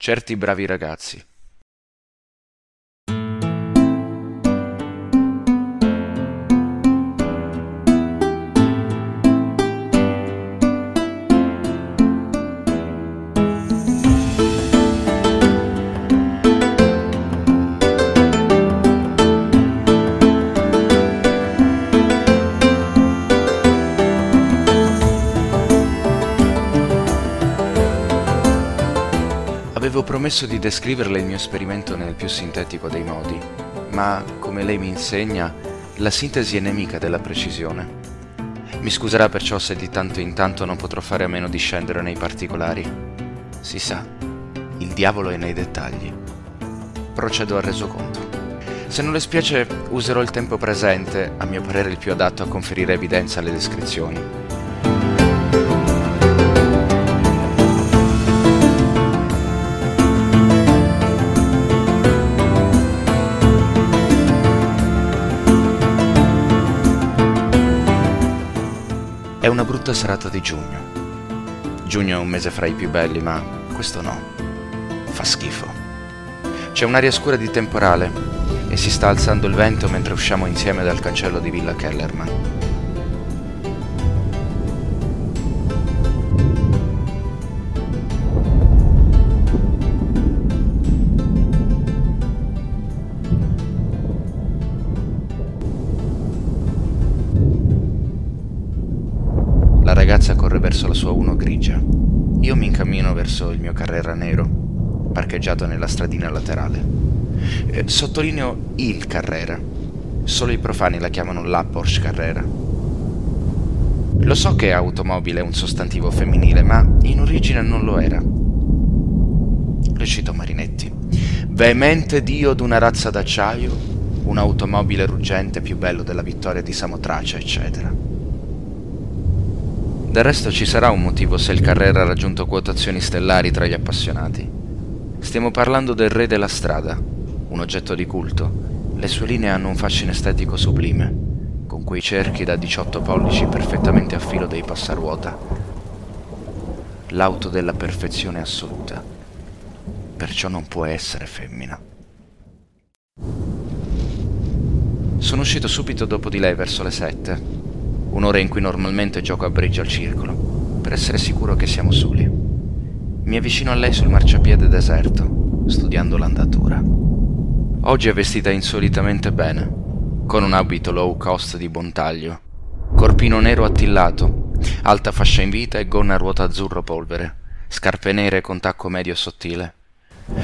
Certi bravi ragazzi. Avevo promesso di descriverle il mio esperimento nel più sintetico dei modi, ma, come lei mi insegna, la sintesi è nemica della precisione. Mi scuserà perciò se di tanto in tanto non potrò fare a meno di scendere nei particolari. Si sa, il diavolo è nei dettagli. Procedo al resoconto. Se non le spiace, userò il tempo presente, a mio parere il più adatto a conferire evidenza alle descrizioni. Una brutta serata di giugno. Giugno è un mese fra i più belli, ma questo no. Fa schifo. C'è un'aria scura di temporale e si sta alzando il vento mentre usciamo insieme dal cancello di Villa Kellerman. Verso il mio Carrera nero, parcheggiato nella stradina laterale. Eh, sottolineo il Carrera. Solo i profani la chiamano la Porsche Carrera. Lo so che automobile è un sostantivo femminile, ma in origine non lo era. Recito Marinetti. Veemente dio d'una razza d'acciaio, un'automobile ruggente più bello della vittoria di Samotracia, eccetera. Del resto ci sarà un motivo se il Carrera ha raggiunto quotazioni stellari tra gli appassionati. Stiamo parlando del re della strada, un oggetto di culto. Le sue linee hanno un fascino estetico sublime, con quei cerchi da 18 pollici perfettamente a filo dei passaruota. L'auto della perfezione assoluta. Perciò non può essere femmina. Sono uscito subito dopo di lei verso le sette, un'ora in cui normalmente gioco a bridge al circolo, per essere sicuro che siamo soli. Mi avvicino a lei sul marciapiede deserto, studiando l'andatura. Oggi è vestita insolitamente bene, con un abito low cost di buon taglio, corpino nero attillato, alta fascia in vita e gonna a ruota azzurro polvere, scarpe nere con tacco medio sottile.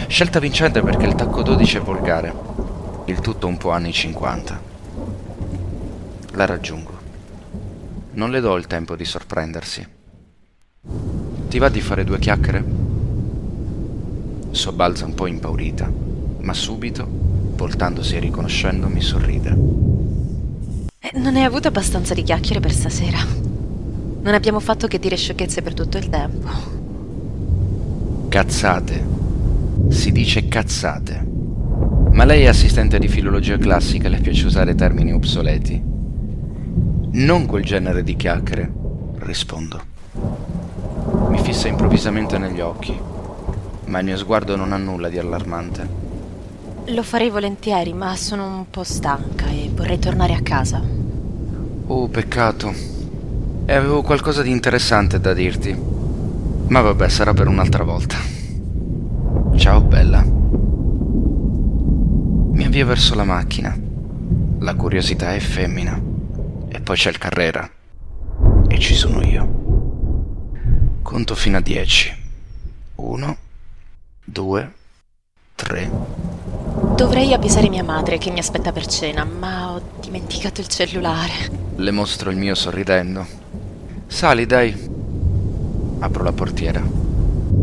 Scelta vincente perché il tacco 12 è volgare, il tutto un po' anni 50. La raggiungo. Non le do il tempo di sorprendersi. Ti va di fare due chiacchiere? Sobbalza un po' impaurita, ma subito, voltandosi e riconoscendomi, sorride. Eh, non hai avuto abbastanza di chiacchiere per stasera. Non abbiamo fatto che dire sciocchezze per tutto il tempo. Cazzate. Si dice cazzate. Ma lei è assistente di filologia classica e le piace usare termini obsoleti. Non quel genere di chiacchiere, rispondo. Mi fissa improvvisamente negli occhi, ma il mio sguardo non ha nulla di allarmante. Lo farei volentieri, ma sono un po' stanca e vorrei tornare a casa. Oh, peccato. E avevo qualcosa di interessante da dirti. Ma vabbè, sarà per un'altra volta. Ciao, bella. Mi avvio verso la macchina. La curiosità è femmina. Poi c'è il Carrera. E ci sono io. Conto fino a dieci. Uno, due, tre. Dovrei avvisare mia madre che mi aspetta per cena, ma ho dimenticato il cellulare. Le mostro il mio sorridendo. Sali, dai. Apro la portiera.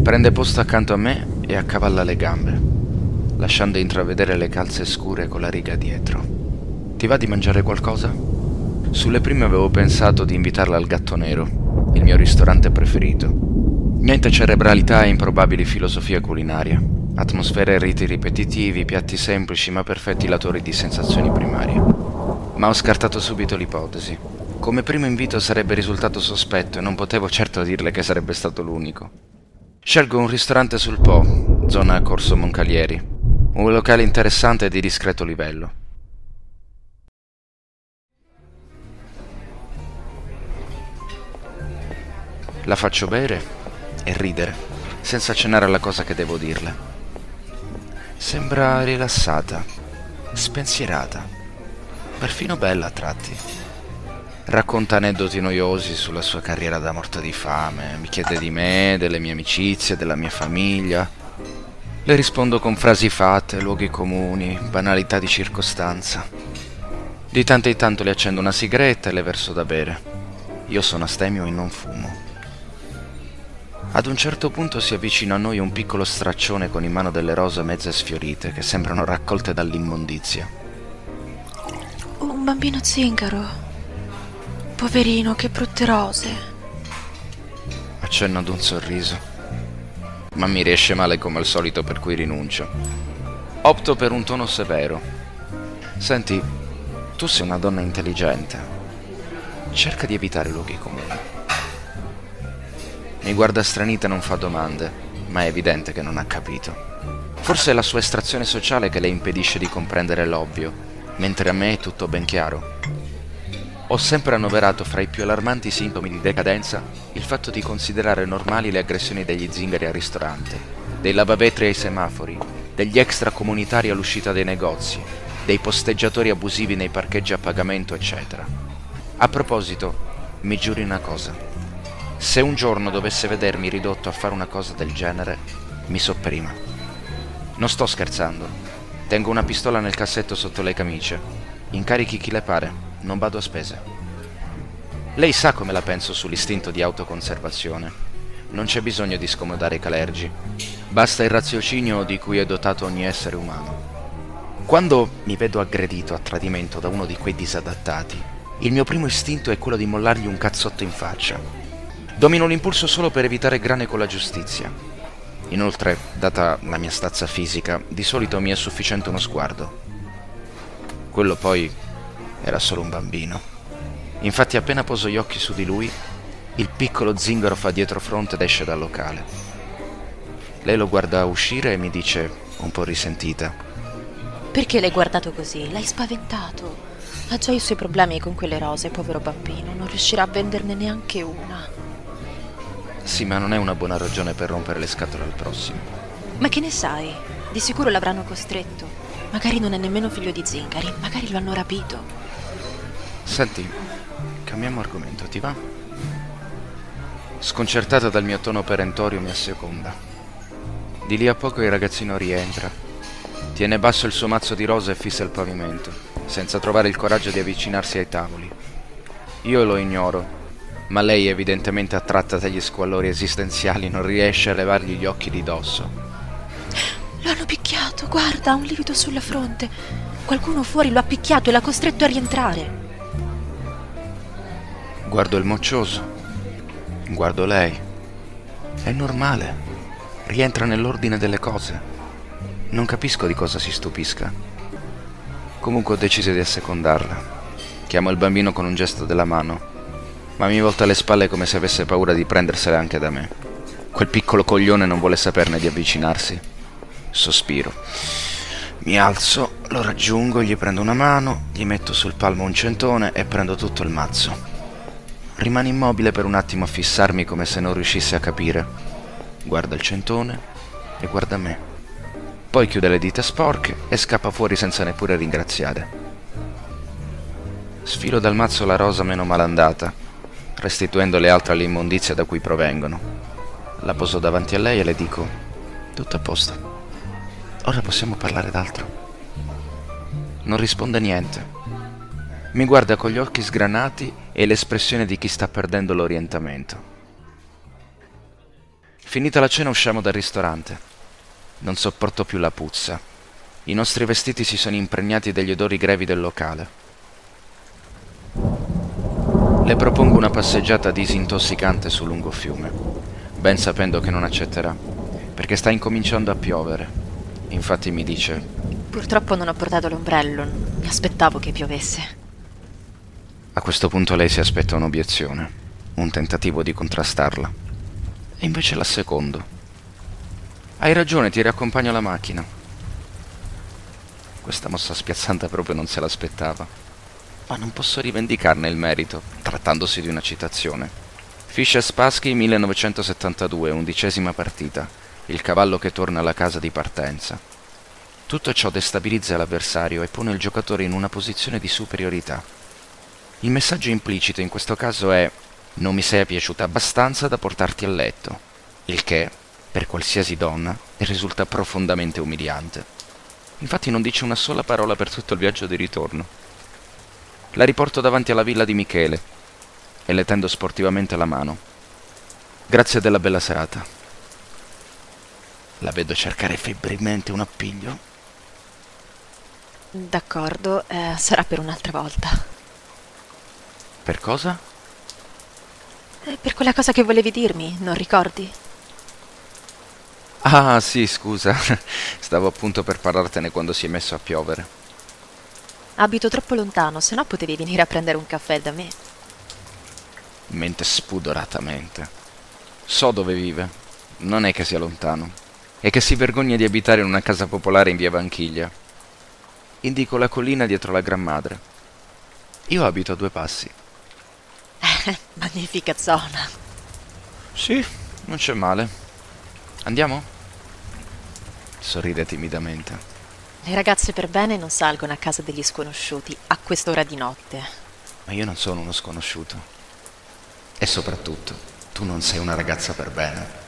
Prende posto accanto a me e accavalla le gambe, lasciando intravedere le calze scure con la riga dietro. Ti va di mangiare qualcosa? Sulle prime avevo pensato di invitarla al Gatto Nero, il mio ristorante preferito. Niente cerebralità e improbabili filosofia culinaria. Atmosfere e riti ripetitivi, piatti semplici ma perfetti latori di sensazioni primarie. Ma ho scartato subito l'ipotesi. Come primo invito sarebbe risultato sospetto e non potevo certo dirle che sarebbe stato l'unico. Scelgo un ristorante sul Po, zona Corso Moncalieri, un locale interessante e di discreto livello. La faccio bere e ridere, senza accennare alla cosa che devo dirle. Sembra rilassata, spensierata, perfino bella a tratti. Racconta aneddoti noiosi sulla sua carriera da morta di fame, mi chiede di me, delle mie amicizie, della mia famiglia. Le rispondo con frasi fatte, luoghi comuni, banalità di circostanza. Di tanto in tanto le accendo una sigaretta e le verso da bere. Io sono astemio e non fumo. Ad un certo punto si avvicina a noi un piccolo straccione con in mano delle rose mezze sfiorite che sembrano raccolte dall'immondizia. Un bambino zingaro. Poverino, che brutte rose. Accenno ad un sorriso. Ma mi riesce male come al solito per cui rinuncio. Opto per un tono severo. Senti, tu sei una donna intelligente. Cerca di evitare luoghi comuni. Mi guarda stranita e non fa domande, ma è evidente che non ha capito. Forse è la sua estrazione sociale che le impedisce di comprendere l'ovvio, mentre a me è tutto ben chiaro. Ho sempre annoverato fra i più allarmanti sintomi di decadenza il fatto di considerare normali le aggressioni degli zingari al ristorante, dei lavavetri ai semafori, degli extracomunitari all'uscita dei negozi, dei posteggiatori abusivi nei parcheggi a pagamento, eccetera. A proposito, mi giuri una cosa. Se un giorno dovesse vedermi ridotto a fare una cosa del genere, mi sopprima. Non sto scherzando. Tengo una pistola nel cassetto sotto le camicie. Incarichi chi le pare, non vado a spese. Lei sa come la penso sull'istinto di autoconservazione. Non c'è bisogno di scomodare i calergi. Basta il raziocinio di cui è dotato ogni essere umano. Quando mi vedo aggredito a tradimento da uno di quei disadattati, il mio primo istinto è quello di mollargli un cazzotto in faccia Domino l'impulso solo per evitare grane con la giustizia. Inoltre, data la mia stazza fisica, di solito mi è sufficiente uno sguardo. Quello poi era solo un bambino. Infatti appena poso gli occhi su di lui, il piccolo zingaro fa dietro fronte ed esce dal locale. Lei lo guarda uscire e mi dice, un po' risentita. Perché l'hai guardato così? L'hai spaventato. Ha già i suoi problemi con quelle rose, povero bambino. Non riuscirà a venderne neanche una. Sì, ma non è una buona ragione per rompere le scatole al prossimo. Ma che ne sai? Di sicuro l'avranno costretto. Magari non è nemmeno figlio di zingari, magari lo hanno rapito. Senti, cambiamo argomento, ti va? Sconcertata dal mio tono perentorio mi asseconda. Di lì a poco il ragazzino rientra. Tiene basso il suo mazzo di rose e fissa il pavimento, senza trovare il coraggio di avvicinarsi ai tavoli. Io lo ignoro ma lei, evidentemente attratta dagli squallori esistenziali, non riesce a levargli gli occhi di dosso. Lo hanno picchiato, guarda, ha un livido sulla fronte. Qualcuno fuori lo ha picchiato e l'ha costretto a rientrare. Guardo il moccioso, guardo lei. È normale. Rientra nell'ordine delle cose. Non capisco di cosa si stupisca. Comunque ho deciso di assecondarla. Chiamo il bambino con un gesto della mano ma mi volta le spalle come se avesse paura di prendersele anche da me. Quel piccolo coglione non vuole saperne di avvicinarsi. Sospiro. Mi alzo, lo raggiungo, gli prendo una mano, gli metto sul palmo un centone e prendo tutto il mazzo. Rimane immobile per un attimo a fissarmi come se non riuscisse a capire. Guarda il centone e guarda me. Poi chiude le dita sporche e scappa fuori senza neppure ringraziare. Sfilo dal mazzo la rosa meno malandata restituendo le altre all'immondizia da cui provengono. La poso davanti a lei e le dico, tutto a posto. Ora possiamo parlare d'altro. Non risponde niente. Mi guarda con gli occhi sgranati e l'espressione di chi sta perdendo l'orientamento. Finita la cena usciamo dal ristorante. Non sopporto più la puzza. I nostri vestiti si sono impregnati degli odori grevi del locale. Le propongo una passeggiata disintossicante sul lungo fiume, ben sapendo che non accetterà, perché sta incominciando a piovere. Infatti mi dice... Purtroppo non ho portato l'ombrello, mi aspettavo che piovesse. A questo punto lei si aspetta un'obiezione, un tentativo di contrastarla. E invece la secondo. Hai ragione, ti riaccompagno alla macchina. Questa mossa spiazzante proprio non se l'aspettava. Ma non posso rivendicarne il merito, trattandosi di una citazione. Fischer Spassky 1972, undicesima partita. Il cavallo che torna alla casa di partenza. Tutto ciò destabilizza l'avversario e pone il giocatore in una posizione di superiorità. Il messaggio implicito in questo caso è non mi sei piaciuta abbastanza da portarti a letto, il che, per qualsiasi donna, risulta profondamente umiliante. Infatti non dice una sola parola per tutto il viaggio di ritorno. La riporto davanti alla villa di Michele e le tendo sportivamente la mano. Grazie della bella serata. La vedo cercare febbrilmente un appiglio. D'accordo, eh, sarà per un'altra volta. Per cosa? Eh, per quella cosa che volevi dirmi, non ricordi? Ah, sì, scusa. Stavo appunto per parlartene quando si è messo a piovere. Abito troppo lontano, se no potevi venire a prendere un caffè da me. Mente spudoratamente. So dove vive. Non è che sia lontano. È che si vergogna di abitare in una casa popolare in via Vanchiglia. Indico la collina dietro la Gran Madre. Io abito a due passi. Magnifica zona. Sì, non c'è male. Andiamo? Sorride timidamente. Le ragazze per bene non salgono a casa degli sconosciuti a quest'ora di notte. Ma io non sono uno sconosciuto. E soprattutto, tu non sei una ragazza per bene.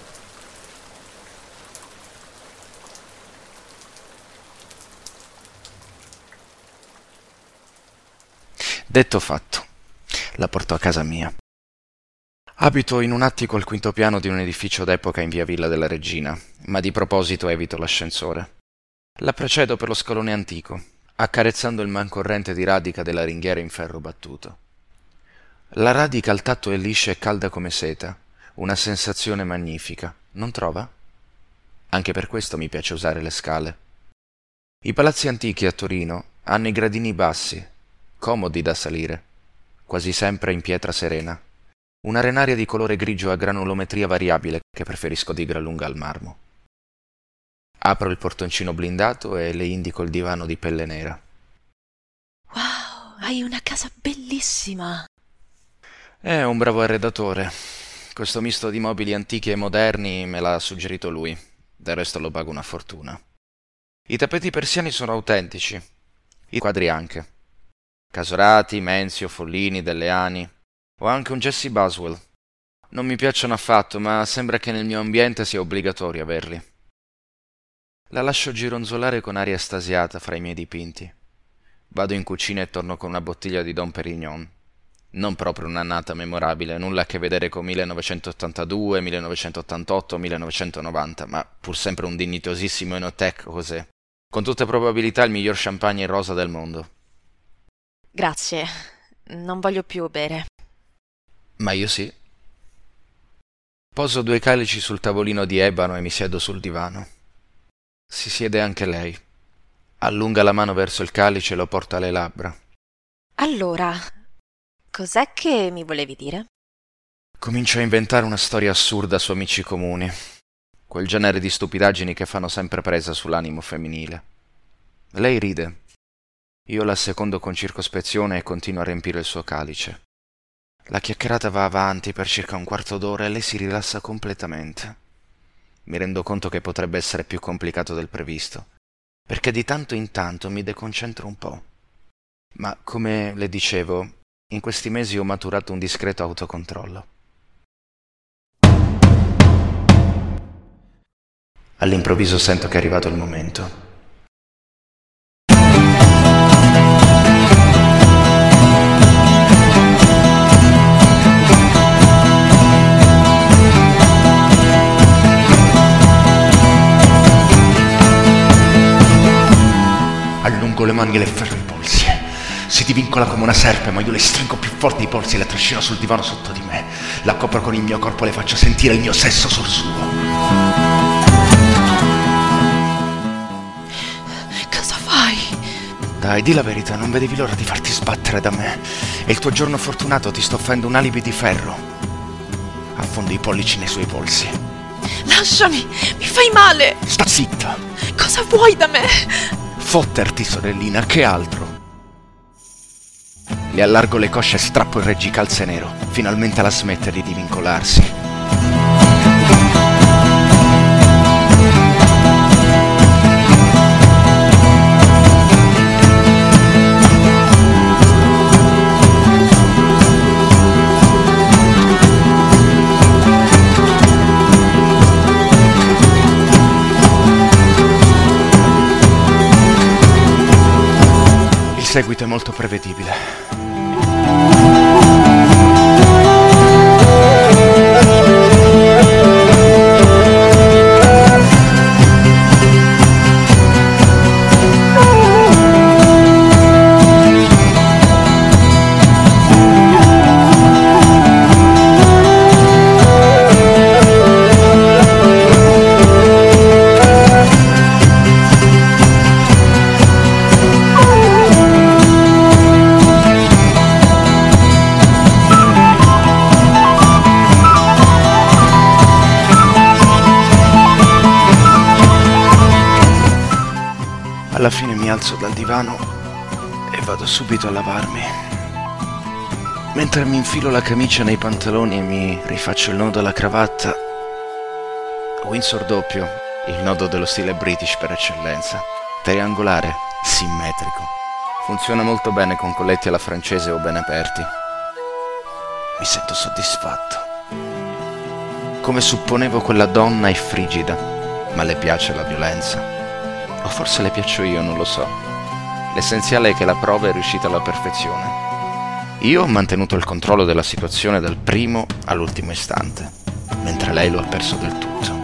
Detto fatto, la porto a casa mia. Abito in un attico al quinto piano di un edificio d'epoca in via Villa della Regina, ma di proposito evito l'ascensore. La precedo per lo scalone antico, accarezzando il mancorrente di radica della ringhiera in ferro battuto. La radica al tatto è liscia e calda come seta, una sensazione magnifica, non trova? Anche per questo mi piace usare le scale. I palazzi antichi a Torino hanno i gradini bassi, comodi da salire, quasi sempre in pietra serena. Un'arenaria di colore grigio a granulometria variabile che preferisco di gran lunga al marmo. Apro il portoncino blindato e le indico il divano di pelle nera. Wow, hai una casa bellissima. È un bravo arredatore. Questo misto di mobili antichi e moderni me l'ha suggerito lui. Del resto lo pago una fortuna. I tappeti persiani sono autentici. I quadri anche. Casorati, Menzio, Follini, Delleani. Ho anche un Jesse Buswell. Non mi piacciono affatto, ma sembra che nel mio ambiente sia obbligatorio averli. La lascio gironzolare con aria estasiata fra i miei dipinti. Vado in cucina e torno con una bottiglia di Dom Perignon. Non proprio un'annata memorabile, nulla a che vedere con 1982, 1988, 1990, ma pur sempre un dignitosissimo Enotec José. Con tutta probabilità il miglior champagne rosa del mondo. Grazie, non voglio più bere. Ma io sì. Poso due calici sul tavolino di ebano e mi siedo sul divano. Si siede anche lei. Allunga la mano verso il calice e lo porta alle labbra. Allora, cos'è che mi volevi dire? Comincio a inventare una storia assurda su amici comuni. Quel genere di stupidaggini che fanno sempre presa sull'animo femminile. Lei ride. Io la secondo con circospezione e continuo a riempire il suo calice. La chiacchierata va avanti per circa un quarto d'ora e lei si rilassa completamente. Mi rendo conto che potrebbe essere più complicato del previsto, perché di tanto in tanto mi deconcentro un po'. Ma come le dicevo, in questi mesi ho maturato un discreto autocontrollo. All'improvviso sento che è arrivato il momento. Allungo le mani e le ferro i polsi. Si divincola come una serpe, ma io le stringo più forte i polsi e le trascino sul divano sotto di me. La copro con il mio corpo e le faccio sentire il mio sesso sul suo. Cosa fai? Dai, di la verità, non vedevi l'ora di farti sbattere da me. E il tuo giorno fortunato ti sto offrendo un alibi di ferro. Affondo i pollici nei suoi polsi. Lasciami, mi fai male. Sta zitta. Cosa vuoi da me? Fotterti, sorellina, che altro? Le allargo le cosce e strappo il reggicalze nero. Finalmente la smette di divincolarsi. Seguito è molto prevedibile. Mi alzo dal divano e vado subito a lavarmi. Mentre mi infilo la camicia nei pantaloni e mi rifaccio il nodo alla cravatta, Windsor doppio, il nodo dello stile british per eccellenza, triangolare, simmetrico. Funziona molto bene con colletti alla francese o ben aperti. Mi sento soddisfatto. Come supponevo quella donna è frigida, ma le piace la violenza. O forse le piaccio io, non lo so. L'essenziale è che la prova è riuscita alla perfezione. Io ho mantenuto il controllo della situazione dal primo all'ultimo istante, mentre lei lo ha perso del tutto.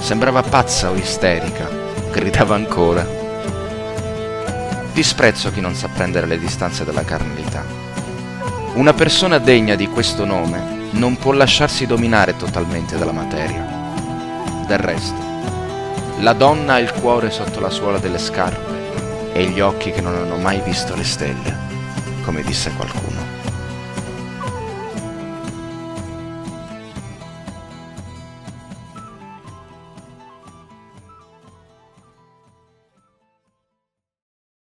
Sembrava pazza o isterica, gridava ancora. Disprezzo chi non sa prendere le distanze dalla carnalità. Una persona degna di questo nome non può lasciarsi dominare totalmente dalla materia. Del resto, la donna ha il cuore sotto la suola delle scarpe e gli occhi che non hanno mai visto le stelle, come disse qualcuno.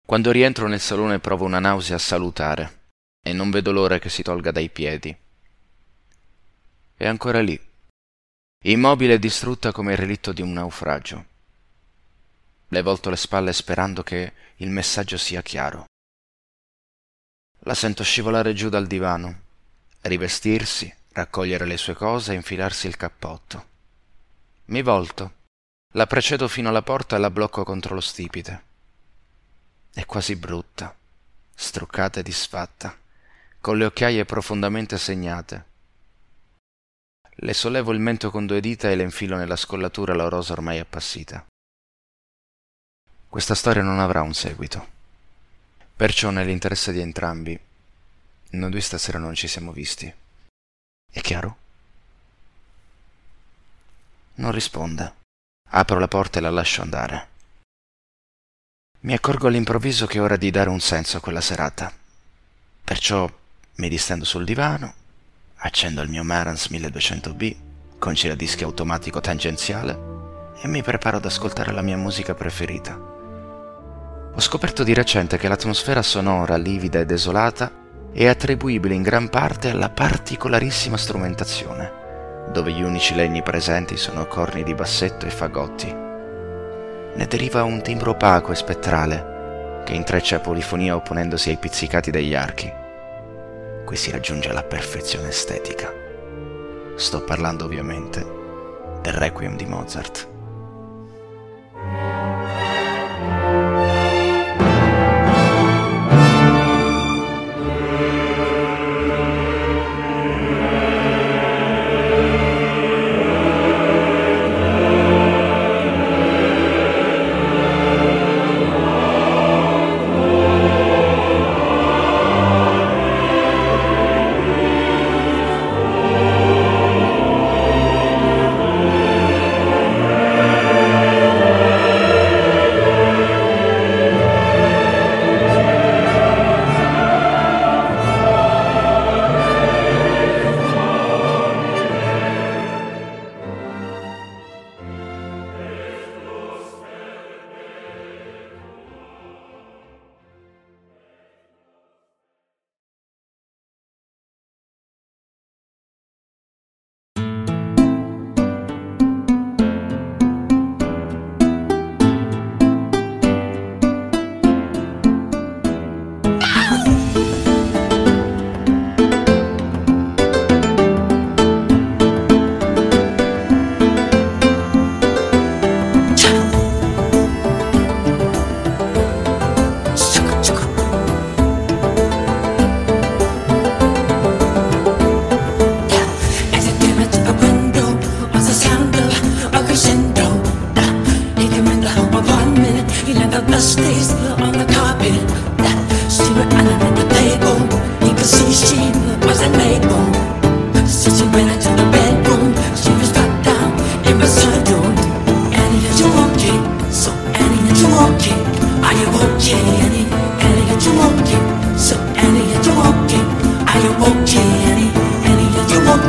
Quando rientro nel salone provo una nausea salutare e non vedo l'ora che si tolga dai piedi. È ancora lì, immobile e distrutta come il relitto di un naufragio. Le volto le spalle sperando che il messaggio sia chiaro. La sento scivolare giù dal divano, rivestirsi, raccogliere le sue cose e infilarsi il cappotto. Mi volto, la precedo fino alla porta e la blocco contro lo stipite. È quasi brutta, struccata e disfatta, con le occhiaie profondamente segnate. Le sollevo il mento con due dita e le infilo nella scollatura la rosa ormai appassita. Questa storia non avrà un seguito. Perciò nell'interesse di entrambi, noi due stasera non ci siamo visti. È chiaro? Non risponde. Apro la porta e la lascio andare. Mi accorgo all'improvviso che è ora di dare un senso a quella serata. Perciò mi distendo sul divano, accendo il mio Marantz 1200B con giradischi automatico tangenziale e mi preparo ad ascoltare la mia musica preferita. Ho scoperto di recente che l'atmosfera sonora, livida e desolata, è attribuibile in gran parte alla particolarissima strumentazione, dove gli unici legni presenti sono corni di bassetto e fagotti ne deriva un timbro opaco e spettrale che intreccia polifonia opponendosi ai pizzicati degli archi. Qui si raggiunge la perfezione estetica. Sto parlando ovviamente del Requiem di Mozart.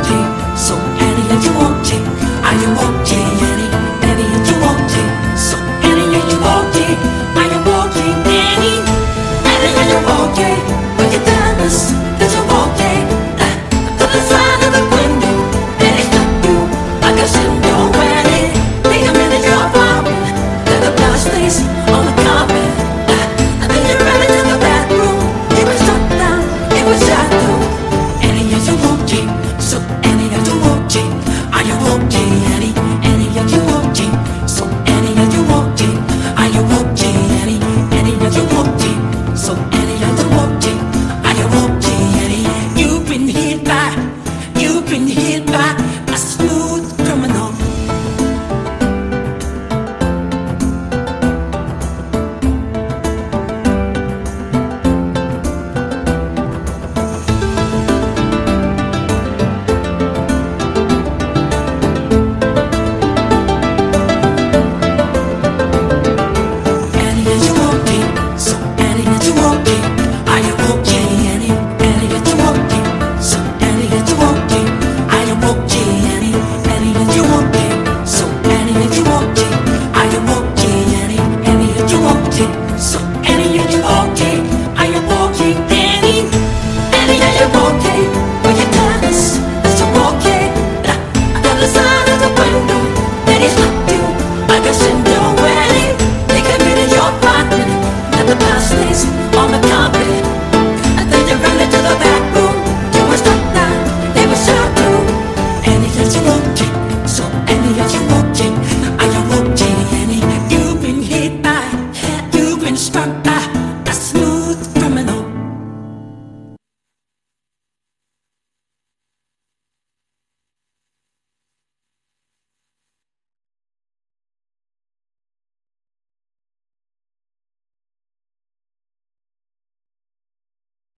ti.